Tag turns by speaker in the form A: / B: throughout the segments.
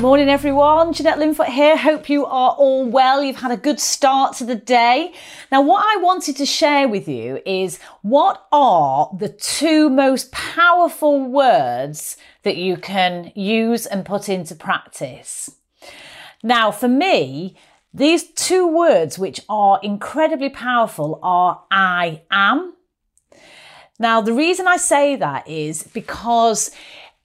A: Morning, everyone. Jeanette Linfoot here. Hope you are all well. You've had a good start to the day. Now, what I wanted to share with you is what are the two most powerful words that you can use and put into practice? Now, for me, these two words, which are incredibly powerful, are I am. Now, the reason I say that is because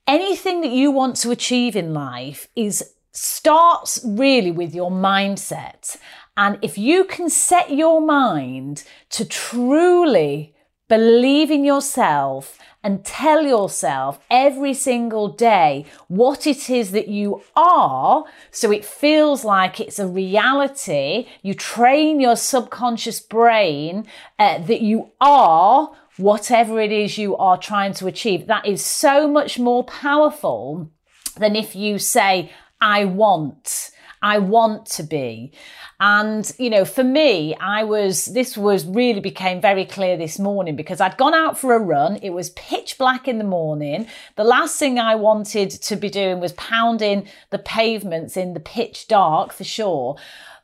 A: anything that you want to achieve in life is starts really with your mindset. And if you can set your mind to truly believe in yourself and tell yourself every single day what it is that you are, so it feels like it's a reality, you train your subconscious brain uh, that you are whatever it is you are trying to achieve. That is so much more powerful than if you say, I want. I want to be. And, you know, for me, I was, this was really became very clear this morning because I'd gone out for a run. It was pitch black in the morning. The last thing I wanted to be doing was pounding the pavements in the pitch dark for sure.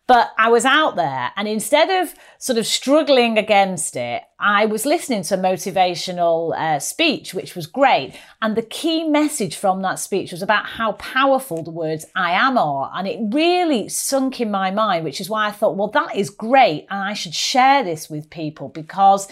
A: But I was out there and instead of sort of struggling against it, I was listening to a motivational uh, speech, which was great. And the key message from that speech was about how powerful the words I am are. And it really sunk in my mind, which is why I thought, well, that is great. And I should share this with people because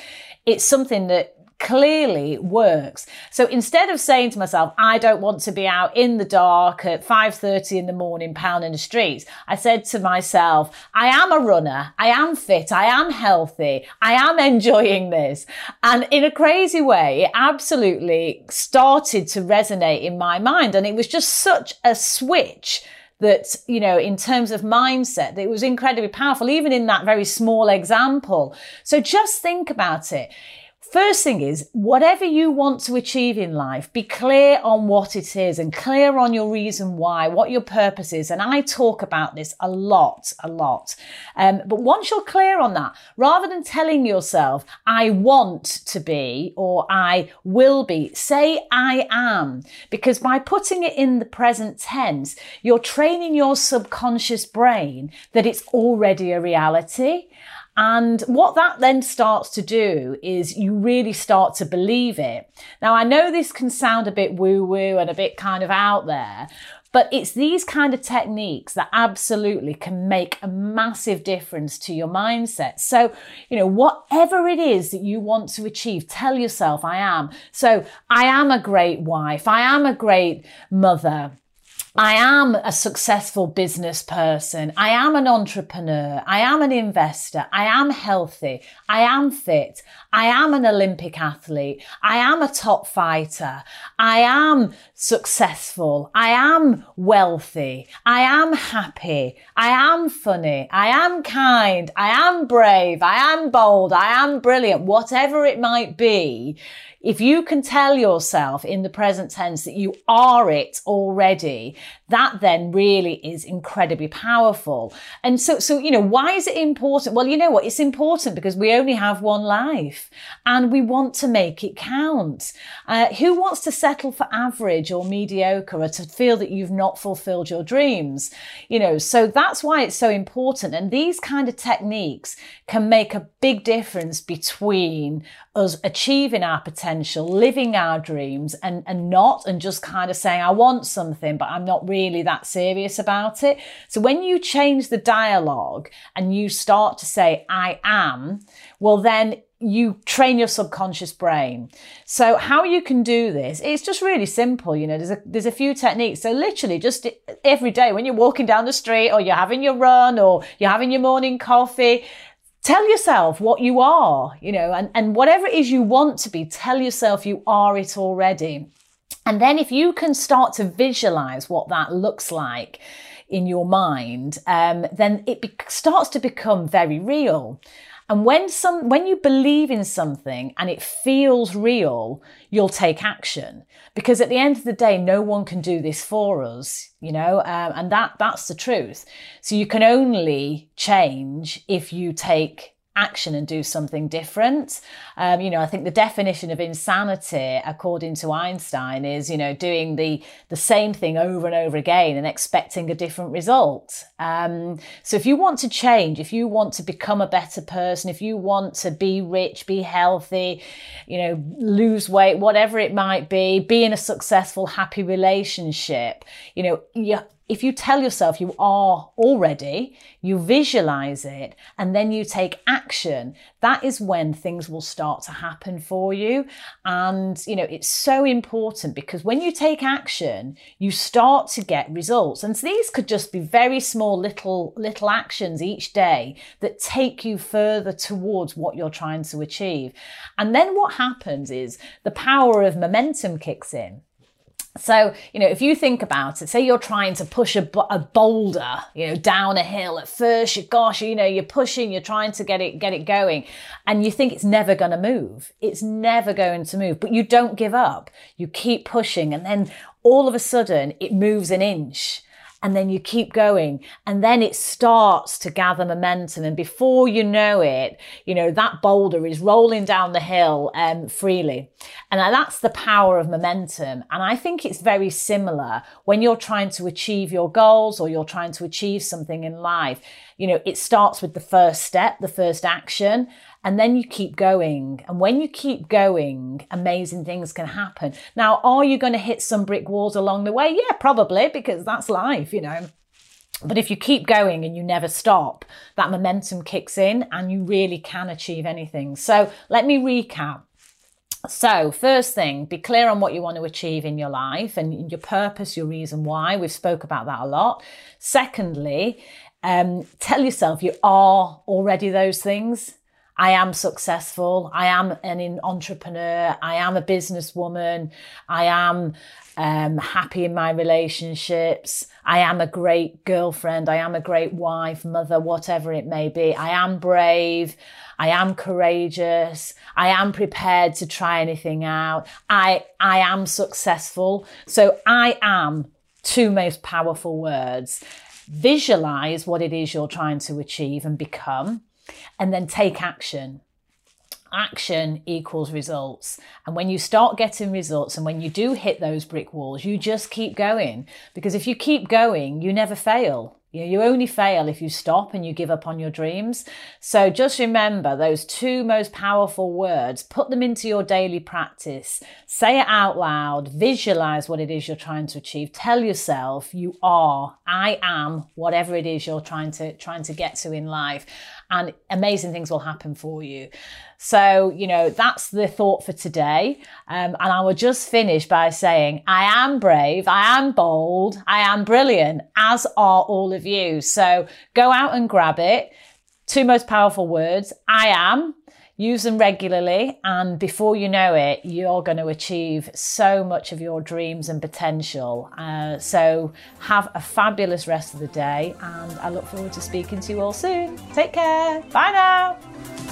A: it's something that clearly works. So instead of saying to myself, I don't want to be out in the dark at 5.30 in the morning pounding the streets, I said to myself, I am a runner. I am fit. I am healthy. I am enjoying this. And in a crazy way, it absolutely started to resonate in my mind. And it was just such a switch that, you know, in terms of mindset, that it was incredibly powerful, even in that very small example. So just think about it First thing is, whatever you want to achieve in life, be clear on what it is and clear on your reason why, what your purpose is. And I talk about this a lot, a lot. Um, but once you're clear on that, rather than telling yourself, I want to be or I will be, say I am. Because by putting it in the present tense, you're training your subconscious brain that it's already a reality. And what that then starts to do is you really start to believe it. Now, I know this can sound a bit woo woo and a bit kind of out there, but it's these kind of techniques that absolutely can make a massive difference to your mindset. So, you know, whatever it is that you want to achieve, tell yourself, I am. So, I am a great wife. I am a great mother. I am a successful business person. I am an entrepreneur. I am an investor. I am healthy. I am fit. I am an Olympic athlete. I am a top fighter. I am successful. I am wealthy. I am happy. I am funny. I am kind. I am brave. I am bold. I am brilliant. Whatever it might be, if you can tell yourself in the present tense that you are it already, that then really is incredibly powerful. And so, so, you know, why is it important? Well, you know what? It's important because we only have one life and we want to make it count. Uh, who wants to settle for average or mediocre or to feel that you've not fulfilled your dreams? You know, so that's why it's so important. And these kind of techniques can make a big difference between us achieving our potential, living our dreams and, and not, and just kind of saying, I want something, but I'm not really that serious about it. So when you change the dialogue and you start to say, I am, well, then you train your subconscious brain. So how you can do this, it's just really simple. You know, there's a, there's a few techniques. So literally just every day when you're walking down the street or you're having your run or you're having your morning coffee, tell yourself what you are, you know, and, and whatever it is you want to be, tell yourself you are it already. And then if you can start to visualize what that looks like in your mind, um, then it be- starts to become very real. And when some, when you believe in something and it feels real, you'll take action. Because at the end of the day, no one can do this for us, you know, um, and that, that's the truth. So you can only change if you take action and do something different. Um, you know, I think the definition of insanity, according to Einstein, is you know doing the the same thing over and over again and expecting a different result. Um, so if you want to change, if you want to become a better person, if you want to be rich, be healthy, you know, lose weight, whatever it might be, be in a successful, happy relationship, you know, you if you tell yourself you are already, you visualize it, and then you take action, that is when things will start to happen for you. And, you know, it's so important because when you take action, you start to get results. And so these could just be very small little, little actions each day that take you further towards what you're trying to achieve. And then what happens is the power of momentum kicks in. So, you know, if you think about it, say you're trying to push a, a, boulder, you know, down a hill at first, you gosh, you know, you're pushing, you're trying to get it, get it going and you think it's never going to move. It's never going to move, but you don't give up. You keep pushing and then all of a sudden it moves an inch and then you keep going. And then it starts to gather momentum. And before you know it you know that boulder is rolling down the hill um, freely. And that's the power of momentum. And i think it's very similar when you're trying to achieve your goals or you're trying to achieve something in life. You know it starts with the first step the first action and then you keep going. And when you keep going, amazing things can happen. Now, are you going to hit some brick walls along the way? Yeah, probably, because that's life, you know. But if you keep going and you never stop, that momentum kicks in and you really can achieve anything. So let me recap. So, first thing, be clear on what you want to achieve in your life and your purpose, your reason why. We've spoke about that a lot. Secondly, um, tell yourself you are already those things. I am successful. I am an entrepreneur. I am a businesswoman. I am um, happy in my relationships. I am a great girlfriend. I am a great wife, mother, whatever it may be. I am brave. I am courageous. I am prepared to try anything out. I, I am successful. So I am two most powerful words. Visualize what it is you're trying to achieve and become and then take action. Action equals results. And when you start getting results and when you do hit those brick walls, you just keep going. Because if you keep going, you never fail. You, know, you only fail if you stop and you give up on your dreams. So just remember those two most powerful words, put them into your daily practice, say it out loud, visualize what it is you're trying to achieve. Tell yourself you are, I am, whatever it is you're trying to, trying to get to in life and amazing things will happen for you. So, you know, that's the thought for today. Um, and I will just finish by saying, I am brave, I am bold, I am brilliant, as are all of you. So go out and grab it. Two most powerful words I am use them regularly and before you know it you're going to achieve so much of your dreams and potential. Uh, so have a fabulous rest of the day and i look forward to speaking to you all soon. Take care. Bye now